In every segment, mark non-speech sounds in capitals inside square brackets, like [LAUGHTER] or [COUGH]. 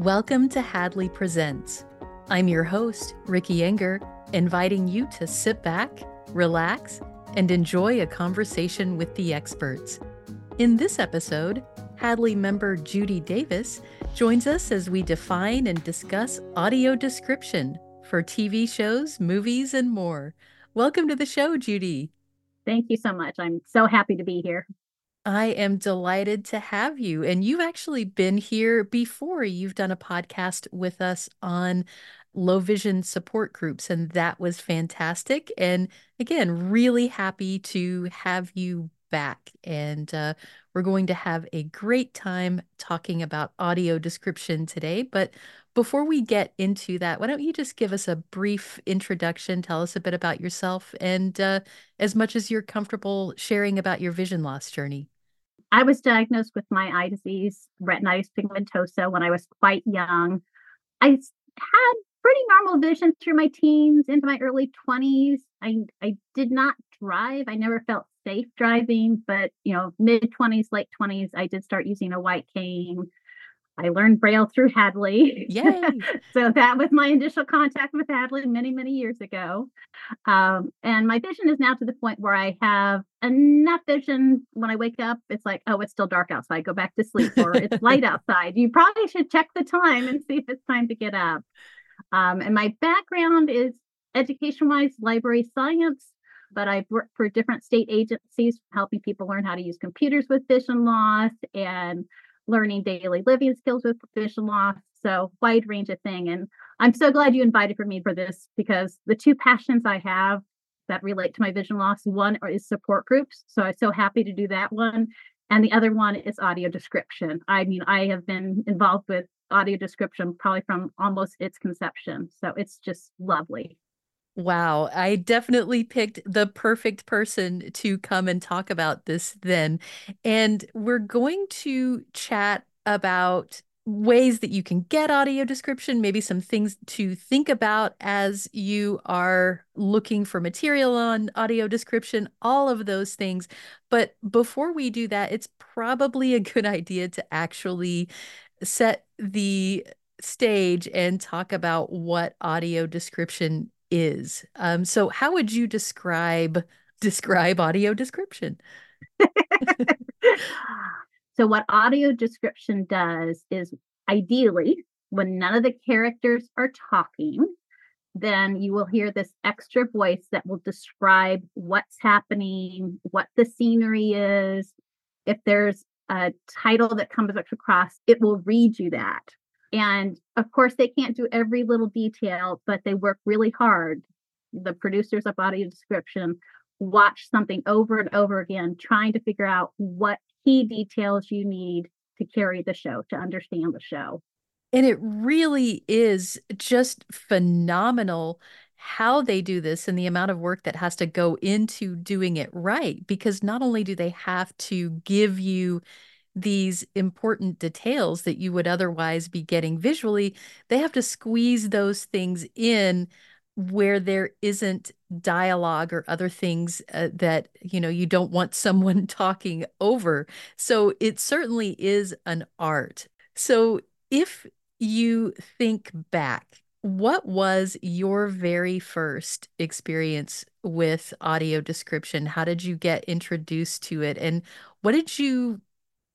Welcome to Hadley Presents. I'm your host, Ricky Enger, inviting you to sit back, relax, and enjoy a conversation with the experts. In this episode, Hadley member Judy Davis joins us as we define and discuss audio description for TV shows, movies, and more. Welcome to the show, Judy. Thank you so much. I'm so happy to be here. I am delighted to have you. And you've actually been here before. You've done a podcast with us on low vision support groups, and that was fantastic. And again, really happy to have you back. And uh, we're going to have a great time talking about audio description today. But before we get into that, why don't you just give us a brief introduction? Tell us a bit about yourself and uh, as much as you're comfortable sharing about your vision loss journey. I was diagnosed with my eye disease, retinitis pigmentosa, when I was quite young. I had pretty normal vision through my teens into my early 20s. I, I did not drive. I never felt safe driving, but you know, mid 20s, late 20s, I did start using a white cane. I learned Braille through Hadley. Yay. [LAUGHS] so that was my initial contact with Hadley many, many years ago. Um, and my vision is now to the point where I have enough vision when I wake up. It's like, oh, it's still dark outside. Go back to sleep, or it's [LAUGHS] light outside. You probably should check the time and see if it's time to get up. Um, and my background is education wise library science but I've worked for different state agencies helping people learn how to use computers with vision loss and learning daily living skills with vision loss. So wide range of thing. And I'm so glad you invited for me for this because the two passions I have that relate to my vision loss, one is support groups. So I'm so happy to do that one. And the other one is audio description. I mean, I have been involved with audio description probably from almost its conception. So it's just lovely. Wow, I definitely picked the perfect person to come and talk about this then. And we're going to chat about ways that you can get audio description, maybe some things to think about as you are looking for material on audio description, all of those things. But before we do that, it's probably a good [LAUGHS] idea to actually set the stage and talk about what audio description is. Um, so how would you describe describe audio description? [LAUGHS] so what audio description does is ideally when none of the characters are talking, then you will hear this extra voice that will describe what's happening, what the scenery is. If there's a title that comes across, it will read you that. And of course, they can't do every little detail, but they work really hard. The producers of audio description watch something over and over again, trying to figure out what key details you need to carry the show, to understand the show. And it really is just phenomenal how they do this and the amount of work that has to go into doing it right. Because not only do they have to give you these important details that you would otherwise be getting visually, they have to squeeze those things in where there isn't dialogue or other things uh, that you know you don't want [LAUGHS] someone talking over. So it certainly is an art. So if you think back what was your very first experience with audio description? How did you get introduced to it? And what did you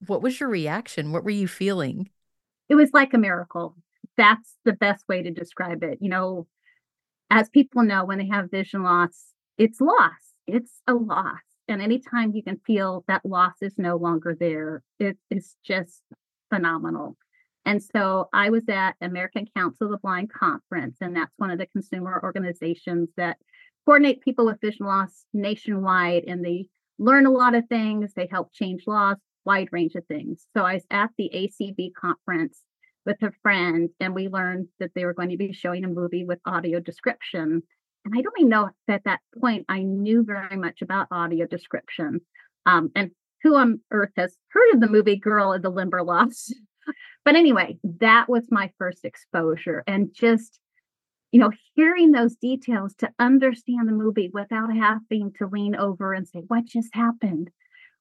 what was your reaction? What were you feeling? It was like a miracle. That's the best way to describe it. You know, as people know, when they have vision loss, it's loss. It's a loss. And anytime you can feel that loss is no longer there, it is just phenomenal. And so I was at American Council of the Blind conference, and that's one of the consumer organizations that coordinate people with vision loss nationwide. And they learn a lot of things. They help change laws, wide range of things. So I was at the ACB conference with a friend, and we learned that they were going to be showing a movie with audio description. And I don't even know if at that point I knew very much about audio description. Um, and who on earth has heard of the movie Girl in the Limberlost? [LAUGHS] but anyway, that was my first exposure. And just, you know, hearing those details to understand the movie without having to lean over and say, What just happened?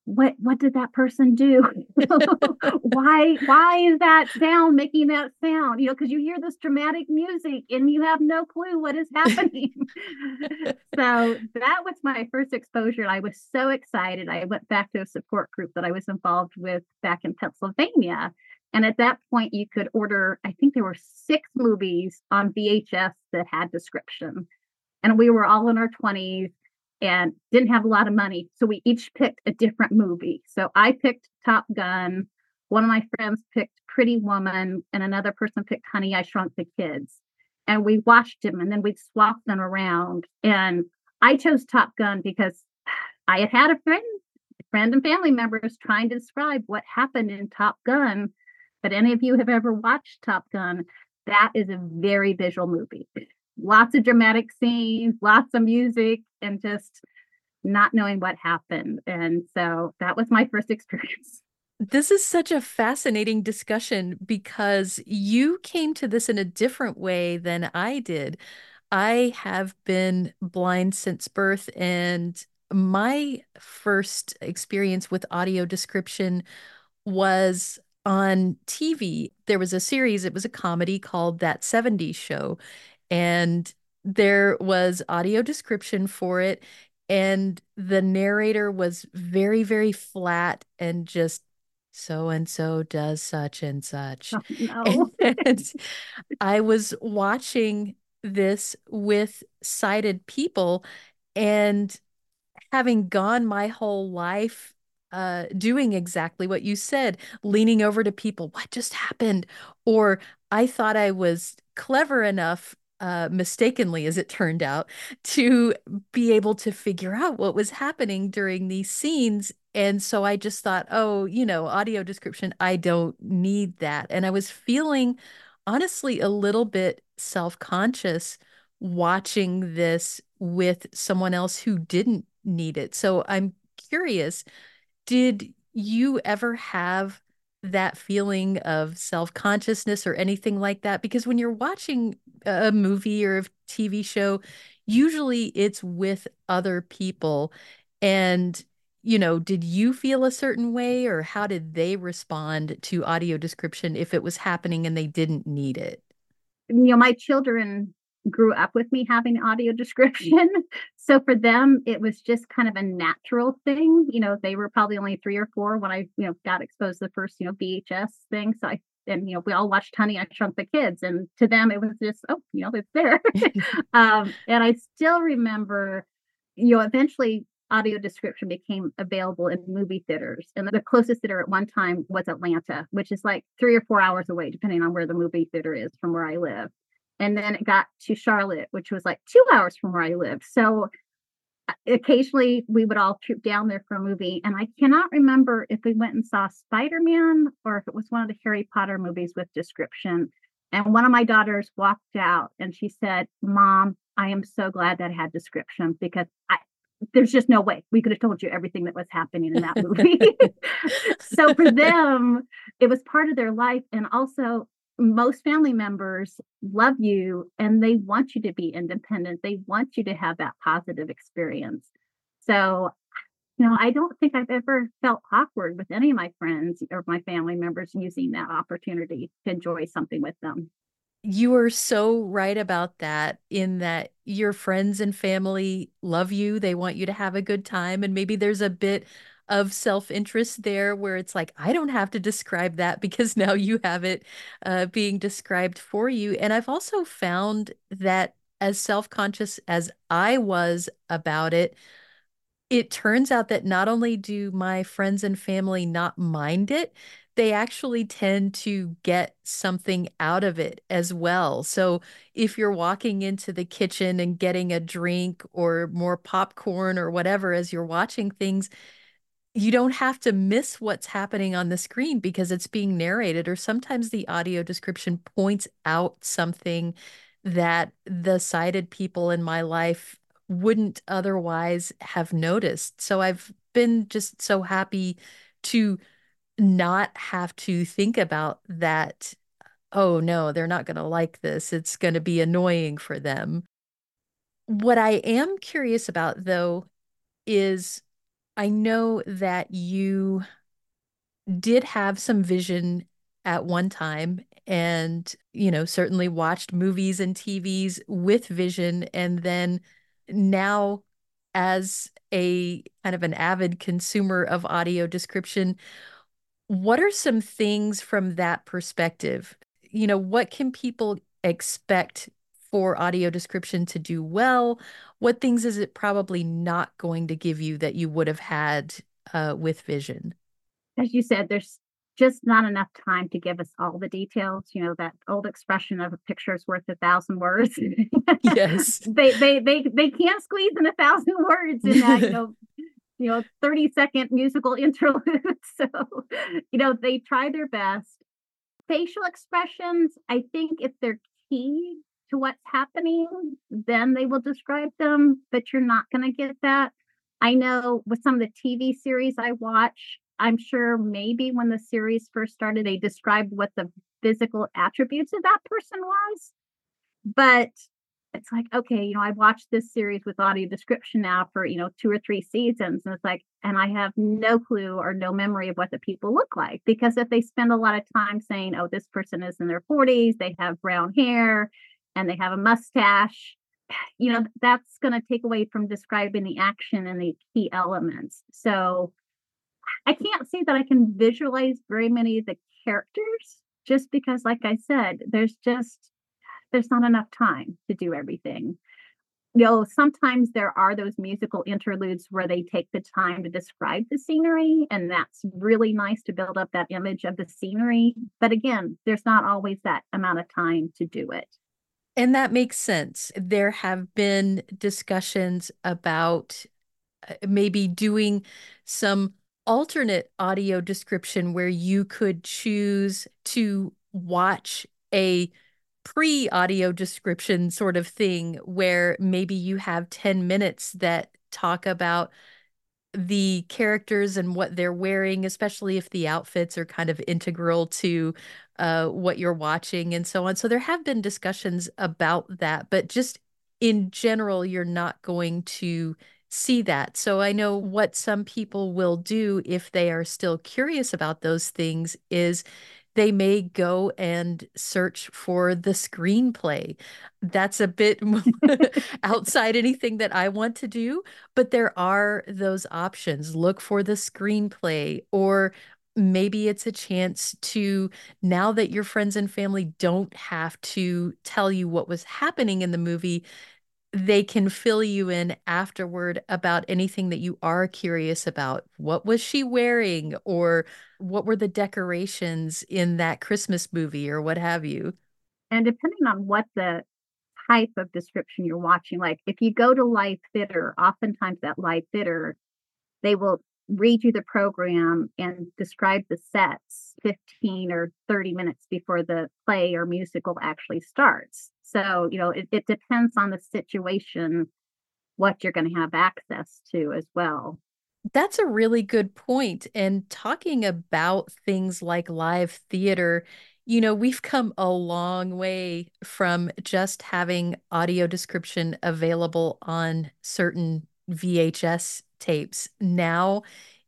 What what did that person do? [LAUGHS] Why why is that sound making that sound? You know because you hear this dramatic music and you have no clue what is happening. [LAUGHS] So that was my first exposure. And i was so excited. I went back to a support group that i was involved with back in pennsylvania. And at that point you could order i think there were six movies on vhs that had description. And we were all in our 20s and didn't have a lot of money. So we each picked a different movie. So I picked Top Gun. One of my friends picked Pretty Woman, and another person picked Honey, I Shrunk the Kids. And we watched them and then we'd swap them around. And I chose Top Gun because I had had a friend, friend and family members trying to describe what happened in Top Gun. But any of you have ever watched Top Gun, that is a very visual movie lots of dramatic scenes, lots of music, and just not knowing what happened. And so that was my first [LAUGHS] experience. This is such a fascinating discussion because you came to this in a different way than I did. I have been blind since birth, and my first experience with audio description was on TV. There was a series, it was a comedy called That 70s Show and there was audio description for it and the narrator was very very flat and just so and so does such and such oh, no. [LAUGHS] and i was watching this with sighted people and having gone my whole life uh, doing exactly what you said, leaning over to people, what just happened? Or I thought I was clever enough uh, mistakenly, as it turned out, to be able to figure out what was happening during these scenes. And so I just thought, oh, you know, audio description, I don't need that. And I was feeling honestly a little bit self conscious watching this with someone else who didn't need it. So I'm curious, did you ever have that feeling of self-consciousness or anything like that? Because when you're watching a movie or a TV show usually it's with other people. And you know did you feel a certain way or how did they respond to audio description if it was happening and they didn't need it? You know my children grew up with me having audio description. [LAUGHS] so for them, it was just kind of a natural thing. You know, they were probably only three or four when I, you know, got exposed to the first, you know, VHS thing. So I, and, you know, we all watched Honey, I Shrunk the Kids. And to them, it was just, oh, you know, it's there. [LAUGHS] [LAUGHS] um, and I still remember, you know, eventually audio description became available in movie theaters. And the closest theater at one time was Atlanta, which is like three or four hours away, depending on where the movie theater is from where I live and then it got to Charlotte, which was like two hours from where I live. So uh, occasionally we would all troop down there for a movie. And I cannot remember if we went and saw Spider Man or if it was one of the Harry Potter movies with description. And one of my daughters walked out and she said, Mom, I am so glad that had description because I, there's just no way we could have told you everything that was happening in that movie. [LAUGHS] so for [LAUGHS] them, it was part of their life. And also, most family members love you and they want you to be independent. They want you to have that positive experience. So, you know, I don't think I've ever felt awkward with any of my friends or my family members using that opportunity to enjoy something with them. You are so right about that, in that your friends and family love you. They want you to have a good time. And maybe there's a bit of self-interest there where it's like I don't have to describe that because now you have it uh, being described for you. And I've also found that as self-conscious as I was about it, it turns out that not only do my friends and family not mind it, they actually tend to get something out of it as well. So if you're walking into the kitchen and getting a drink or more popcorn or whatever as you're watching things, you don't have to miss what's happening on the screen because it's being narrated, or sometimes the audio description points out something that the sighted people in my life wouldn't otherwise have noticed. So I've been just so happy to not have to think about that. Oh no, they're not going to like this. It's going to be annoying for them. What I am curious about, though, is I know that you did have some vision at one time and, you know, certainly watched movies and TVs with vision. And then now, as a kind of an avid consumer of audio description, what are some things from that perspective? You know, what can people expect for audio description to do well? What things is it probably not going to give you that you would have had uh, with vision? As you said, there's just not enough time to give us all the details. You know, that old expression of a picture is worth a thousand words. yes. [LAUGHS] they, they, they, they can't squeeze in a thousand words in that, you know, [LAUGHS] you know 30 second musical interlude [LAUGHS] so you know they try their best facial expressions i think if they're key to what's happening then they will describe them but you're not going to get that i know with some of the tv series i watch i'm sure maybe when the series first started they described what the physical attributes of that person was but it's like, okay, you know, I've watched this series with audio description now for, you know, two or three seasons. And it's like, and I have no clue or no memory of what the people look like. Because if they spend a lot of time saying, oh, this person is in their 40s, they have brown hair, and they have a mustache, you know, that's going to take away from describing the action and the key elements. So I can't say that I can visualize very many of the characters just because, like I said, there's just there's not enough time to do everything. You know, sometimes there are those musical interludes where they take the time to describe the scenery, and that's really nice to build up that image of the scenery. But again, there's not always that amount of time to do it. And that makes sense. There have been discussions about uh, maybe doing some alternate audio description where you could choose to watch a pre audio description sort of thing where maybe you have 10 minutes that talk about the characters and what they're wearing, especially if the outfits are kind of integral to uh, what you're watching and so on. So there have been discussions about that, but just in general, you're not going to see that. So I know what some people will do if they are still curious about those things is they may go and search for the screenplay. That's a bit [LAUGHS] [LAUGHS] outside anything that I want to do, but there are those options. Look for the screenplay, or maybe it's a chance to, now that your friends and family don't have to tell you what was happening in the movie, they can fill you in afterward about anything that you are curious about. What was she wearing? Or what were the decorations in that Christmas movie or what have you? And depending on what the type of description you're watching, like if you go to live theater, oftentimes that live theater, they will read you the program and describe the sets 15 or 30 minutes before the play or musical actually starts. So, you know, it, it depends on the situation what you're going to have access to as well. That's a really good point. And talking about things like live theater, you know, we've come a long way from just having audio description available on certain VHS tapes. Now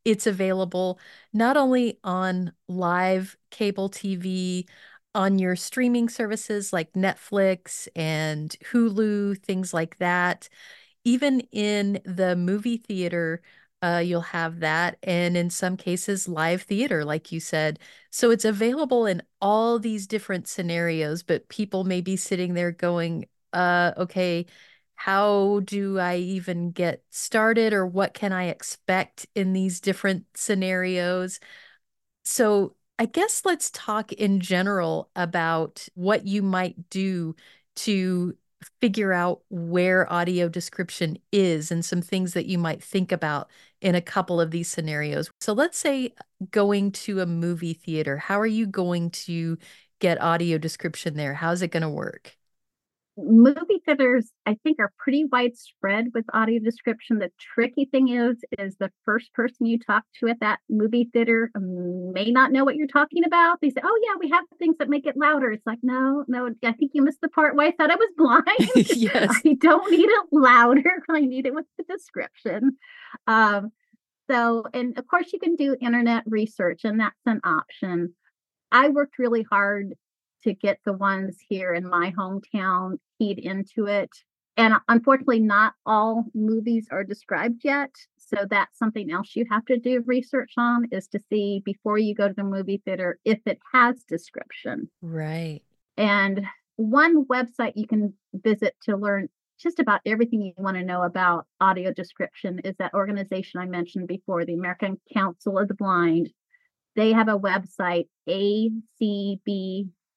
it's available not only on live cable TV, on your streaming services like Netflix and Hulu, things like that. Even in the movie theater, uh, you'll have that. And in some cases, live theater, like you said. So it's available in all these different scenarios, but people may be sitting there going, uh, okay, how do I even get started or what can I expect in these different scenarios? So I guess let's talk in general about what you might do to figure out where audio description is and some things that you might think about in a couple of these scenarios. So let's say going to a movie theater, how are you going to get audio description there? How's it going to work? Movie theaters i think are pretty widespread with audio description. The tricky thing is is the first person you talk to at that movie theater may not know what you're talking about. They say oh yeah we have things that make it louder. It's like no no i think you missed the part where i thought i was blind. [LAUGHS] Yes. I don't need it louder. [LAUGHS] I need it with the description. Um, So, and of course, you can do internet research, and that's an option. I worked really hard to get the ones here in my hometown keyed into it. And uh, unfortunately, not all movies are described yet. So that's something else you have to do research on is to see before you go to the movie theater if it has description. Right. And one website you can visit to learn just about everything you want to know about audio description is that organization I mentioned before, the American Council of the Blind. They have a website,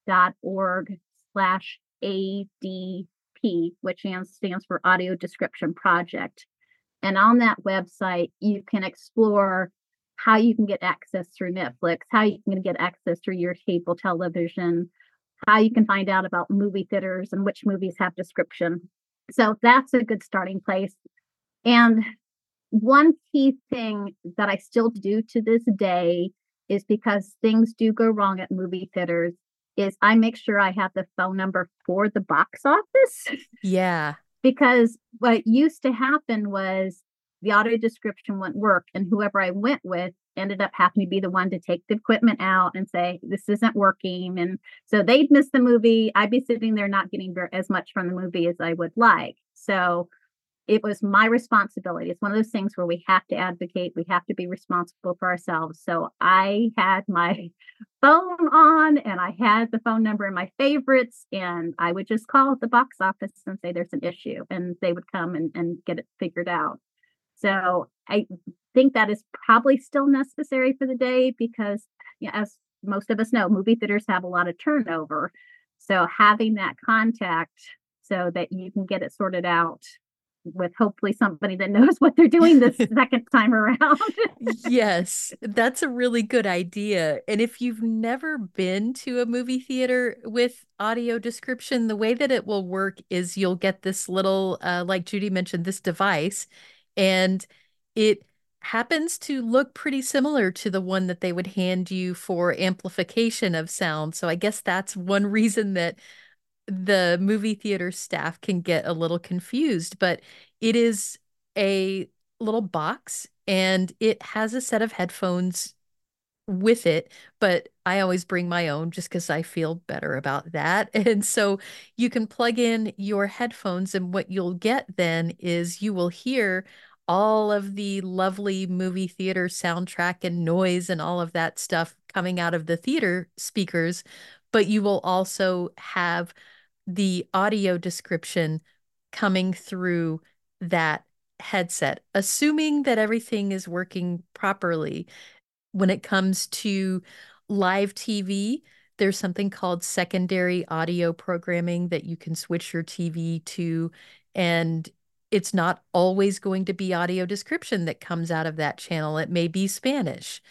acb.org slash ADP, which stands for Audio Description Project. And on that website, you can explore how you can get access through Netflix, how you can get access through your cable television, how you can find out about movie theaters and which movies have description. So that's a good starting place. And one key thing that I still do to this day is because things do go wrong at movie theaters is I make sure I have the phone number for the box office. [LAUGHS] Yeah. because what used to happen was the audio description wouldn't work and whoever I went with ended up having to be the one to take the equipment out and say this isn't working and so they'd miss the movie i'd be sitting there not getting as much from the movie as i would like so it was my responsibility. It's one of those things where we have to advocate we have to be responsible for ourselves. So i had my [LAUGHS] phone on and i had the phone number in my favorites and i would just call the box office and say there's an issue and they would come and, and get it figured out. So I think that is probably still necessary for the day because, you know, as most of us know, movie theaters have a lot of turnover. So having that contact so that you can get it sorted out with hopefully somebody that knows what they're doing the [LAUGHS] second time around. yes, that's a really good idea. And if you've never been to a movie theater with audio description, the way that it will work is you'll get this little, uh, like Judy mentioned, this device, and it happens to look pretty similar to the one that they would hand you for amplification of sound. So I guess that's one reason that the movie theater staff can get a little confused, but it is a little box and it has a set of headphones with it, but I always bring my own just because I feel better about that. [LAUGHS] And so you can plug in your headphones, and what you'll get then is you will hear all of the lovely movie theater soundtrack and noise and all of that stuff coming out of the theater speakers, but you will also have the audio description coming through that headset, assuming that everything is working properly. When it comes to live TV, there's something called secondary audio programming that you can switch your TV to. And it's not always going to be audio description that comes out of that channel. It may be Spanish.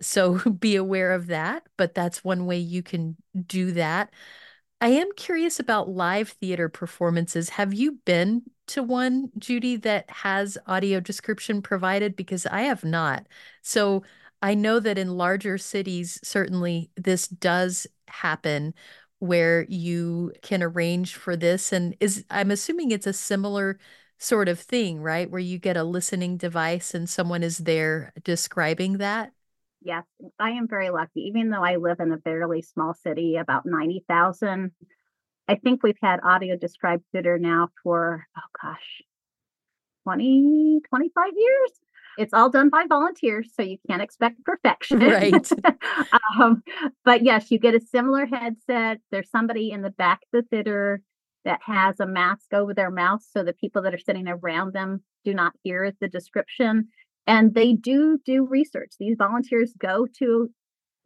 So [LAUGHS] be aware of that, but that's one way you can do that. I am curious about live theater performances. Have you been to one, Judy, that has audio description provided? Because I have not. So I know that in larger cities, certainly this does happen where you can arrange for this. And is I'm assuming it's a similar sort of thing, right? Where you get a listening device and someone is there describing that. Yes, I am very lucky. Even though I live in a fairly small city, about 90,000, I think we've had audio described theater now for, oh gosh, 20, 25 years. It's all done by volunteers, so you can't expect [LAUGHS] perfection. Right. [LAUGHS] um, but yes, you get a similar headset. There's somebody in the back of the theater that has a mask over their mouth so the people that are sitting around them do not hear the description. And they do do research. These volunteers go to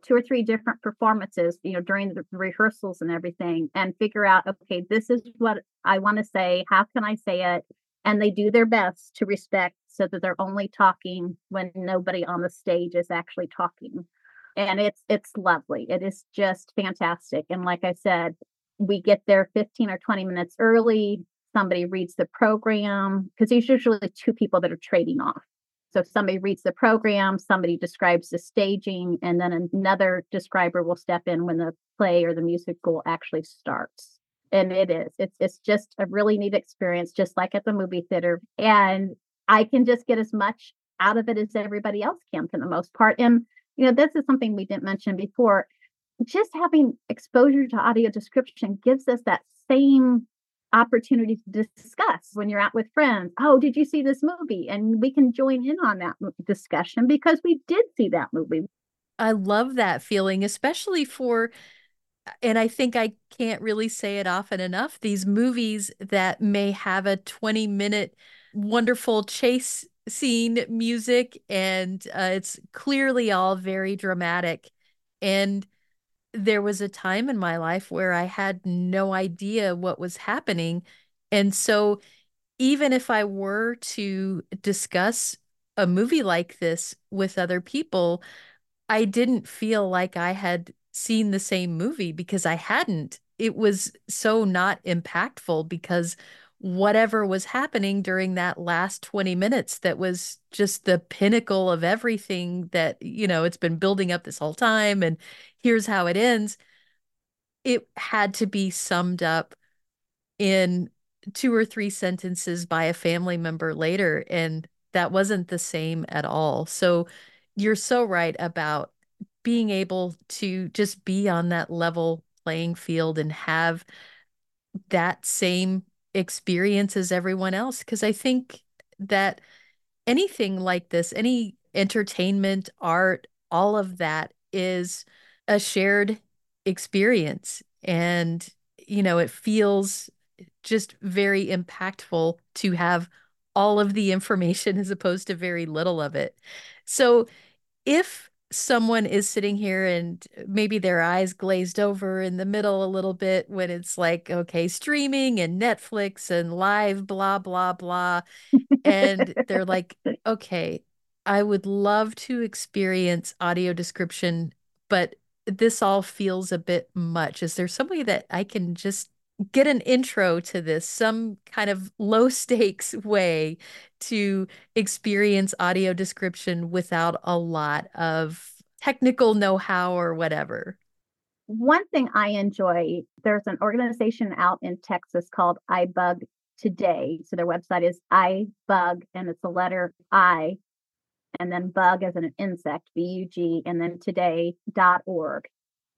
two or three different performances, you know, during the rehearsals and everything, and figure out, okay, this is what I want to say. How can I say it? And they do their best to respect so that they're only talking when nobody on the stage is actually talking. And it's it's lovely. It is just fantastic. And like I said, we get there 15 or 20 minutes early. Somebody reads the program because there's usually two people that are trading off. So if somebody reads the program, somebody describes the staging, and then another describer will step in when the play or the musical actually starts. And it is. It's it's just a really neat experience, just like at the movie theater. And I can just get as much out of it as everybody else can for the most part. And, you know, this is something we didn't mention before. Just having exposure to audio description gives us that same opportunity to discuss when you're out with friends. Oh, did you see this movie? And we can join in on that discussion because we did see that movie. I love that feeling, especially for, and I think I can't really say it often enough, these movies that may have a 20 minute wonderful chase scene music and uh, it's clearly all very dramatic. And there was a time in my life where I had no idea what was happening. And so, even if I were to discuss a movie like this with other people, I didn't feel like I had seen the same movie because I hadn't. It was so not impactful because whatever was happening during that last 20 minutes that was just the pinnacle of everything that, you know, it's been building up this whole time and here's how it ends. It had to be summed up in two or three sentences by a family member later. And that wasn't the same at all. So you're so right about being able to just be on that level playing field and have that same experience as everyone else. Because I think that anything like this, any entertainment, art, all of that is a shared experience. And, you know, it feels just very impactful to have all of the information [LAUGHS] as opposed to very little of it. So if someone is sitting here and uh, maybe their eyes glazed over in the middle a little bit when it's like, okay, streaming and Netflix and live, blah, blah, blah. And they're like, [LAUGHS] okay, I would love to experience audio description, but this all feels a bit much. Is there somebody that I can just get an intro to this, some kind of low stakes way to experience audio description without a lot of technical know how or whatever? One thing I enjoy, there's an organization out in Texas called iBug Today. So their website is iBug, and it's a letter I, and then bug as an insect, B U G, and then today.org.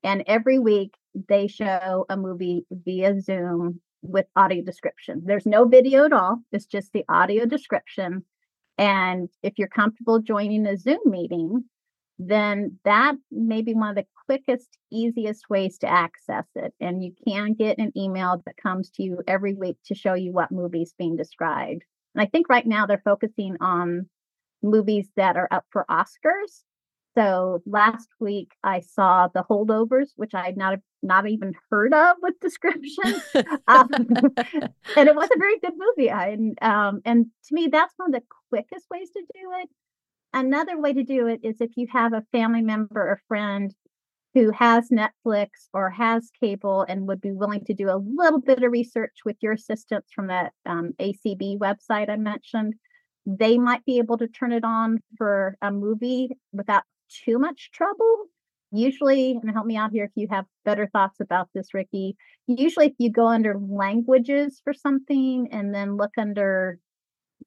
And every week they show a movie via Zoom with audio description. There's no video at all, it's just the audio description. And if you're comfortable joining a Zoom meeting, then that may be one of the quickest, easiest ways to access it. And you can get an email that comes to you every week to show you what movie's being described. And I think right now they're focusing on movies that are up for Oscars. So last week I saw The Holdovers, which I had not not even heard of with description, [LAUGHS] um, and it was a very good movie. I, um, and to me, that's one of the quickest ways to do it. Another way to do it is if you have a family member or friend who has Netflix or has cable and would be willing to do a little bit of research with your assistance from that um, ACB website I mentioned, they might be able to turn it on for a movie without too much trouble. Usually, and help me out here if you have better thoughts about this, Ricky. Usually, if you go under languages for something and then look under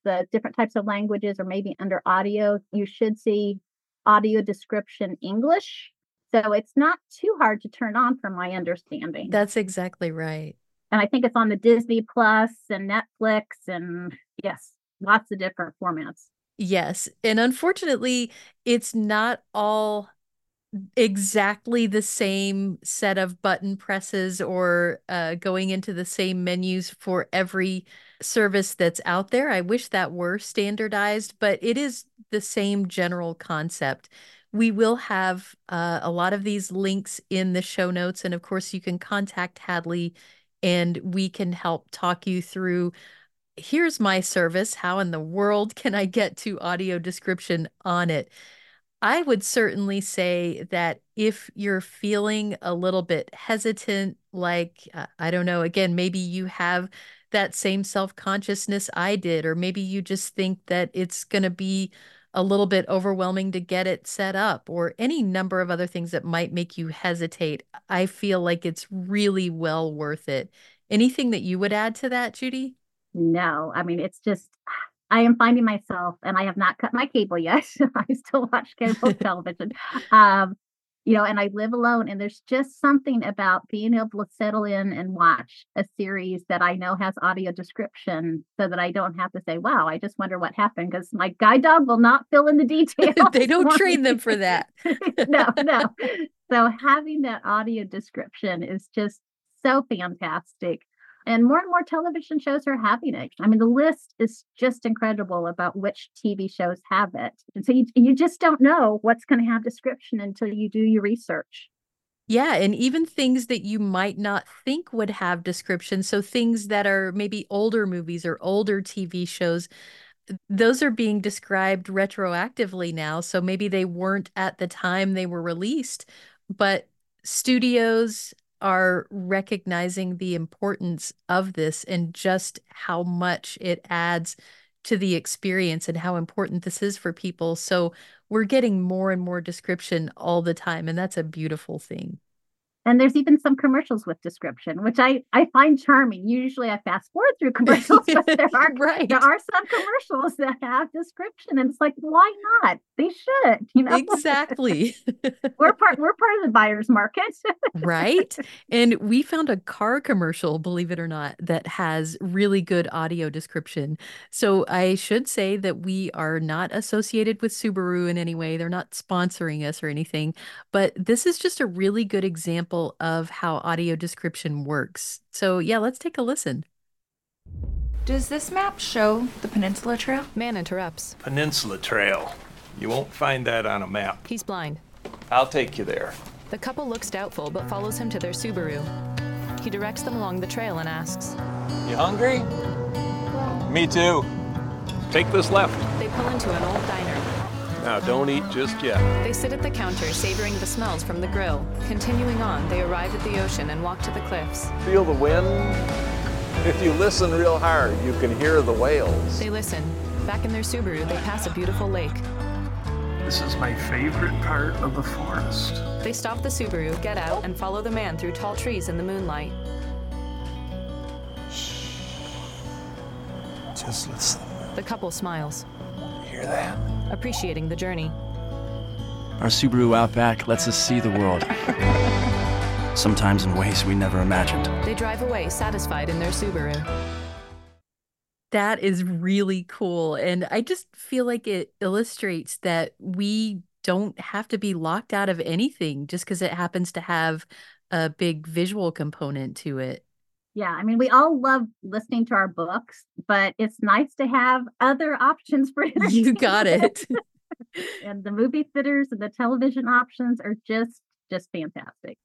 the different types of languages or maybe under audio, you should see audio description English. So it's not too hard to turn on from my understanding. That's exactly right. And I think it's on the Disney Plus and Netflix and yes, lots of different formats. Yes. And unfortunately, it's not all exactly the same set of button presses or uh, going into the same menus for every service that's out there. I wish that were standardized, but it is the same general concept. We will have uh, a lot of these links in the show notes. And of course, you can contact Hadley and we can help talk you through here's my service. How in the world can I get to audio description on it? I would certainly say that if you're feeling a little bit hesitant, like, uh, I don't know, again, maybe you have that same self consciousness I did, or maybe you just think that it's going to be a little bit overwhelming to get it set up, or any number of other things that might make you hesitate. I feel like it's really well worth it. Anything that you would add to that, Judy? No, I mean, it's just I am finding myself, and I have not cut my cable yet. [LAUGHS] I still watch cable [LAUGHS] television. Um, you know, and I live alone, and there's just something about being able to settle in and watch a series that I know has audio description so that I don't have to say, wow, I just wonder what happened because my guide dog will not fill in the [LAUGHS] details. they don't train them for that. no, no. So having that audio description is just so fantastic and more and more television shows are having it. I mean, the list is just incredible about which TV shows have it. And so you, you just don't know what's going to have description until you do your research. Yeah, and even things that you might not think would have description. So things that are maybe older movies or older TV shows, those are being described retroactively now. So maybe they weren't at the time they were released, but studios are recognizing the importance of this and just how much it adds to the experience and how important this is for people. So we're getting more and more description all the time, and that's a beautiful thing. And there's even some commercials with description, which I, I find charming. Usually I fast forward through commercials, but [LAUGHS] there are right. there are some commercials that have description. And it's like, why not? They should, you know. Exactly. [LAUGHS] we're part we're part of the buyer's market. right. [LAUGHS] And we found a car commercial, believe it or not, that has really good audio description. So I should say that we are not associated with Subaru in any way. They're not sponsoring us or anything, but this is just a really good example example of how audio description works. So, yeah, let's take a listen. Does this map show the Peninsula Trail? Man interrupts. Peninsula Trail. You won't find that on a map. He's blind. I'll take you there. The couple looks doubtful but follows him to their Subaru. He directs them along the trail and asks, You hungry? Me too. Take this left. They pull into an old diner. Now, don't eat just yet. They sit at the counter, savoring the smells from the grill. Continuing on, they arrive at the ocean and walk to the cliffs. Feel the wind? If you listen real hard, you can hear the whales. They listen. Back in their Subaru, they pass a beautiful lake. This is my favorite part of the forest. They stop the Subaru, get out, and follow the man through tall trees in the moonlight. Shh. Just listen. The couple smiles. Hear that? appreciating the journey. Our Subaru Outback lets us see the world. [LAUGHS] Sometimes in ways we never imagined. They drive away satisfied in their Subaru. That is really cool. And I just feel like it illustrates that we don't have to be locked out of anything just because it happens to have a big visual component to it. Yeah, I mean, we all love listening to our books, but it's nice to have other [LAUGHS] options for [LAUGHS] You got it. [LAUGHS] and the movie theaters and the television options are just just fantastic.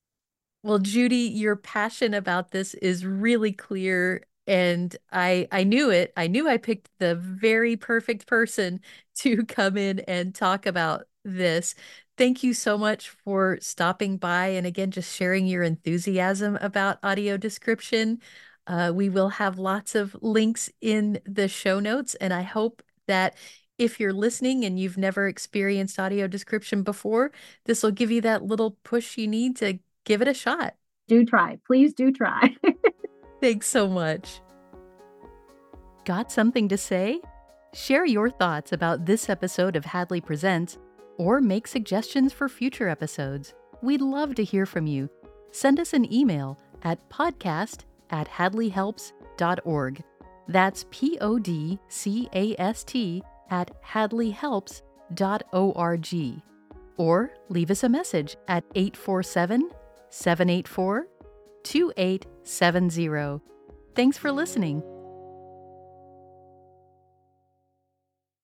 Well, Judy, your passion about this is really clear and I I knew it. I knew I picked the very perfect person to come in and talk about this thank you so much for stopping by and again, just sharing your enthusiasm about audio description. Uh, we will have lots of links in the show notes, and I hope that if you're listening and you've never experienced audio description before, this will give you that little push you need to give it a shot. Do try. Please do try. [LAUGHS] Thanks so much. Got something to say? Share your thoughts about this episode of Hadley Presents or make suggestions for future episodes. We'd love to hear from you. Send us an email at podcast at hadleyhelps.org. That's P O D C A S T at hadleyhelps.org. Or leave us a message at 847 784 2870. Thanks for listening.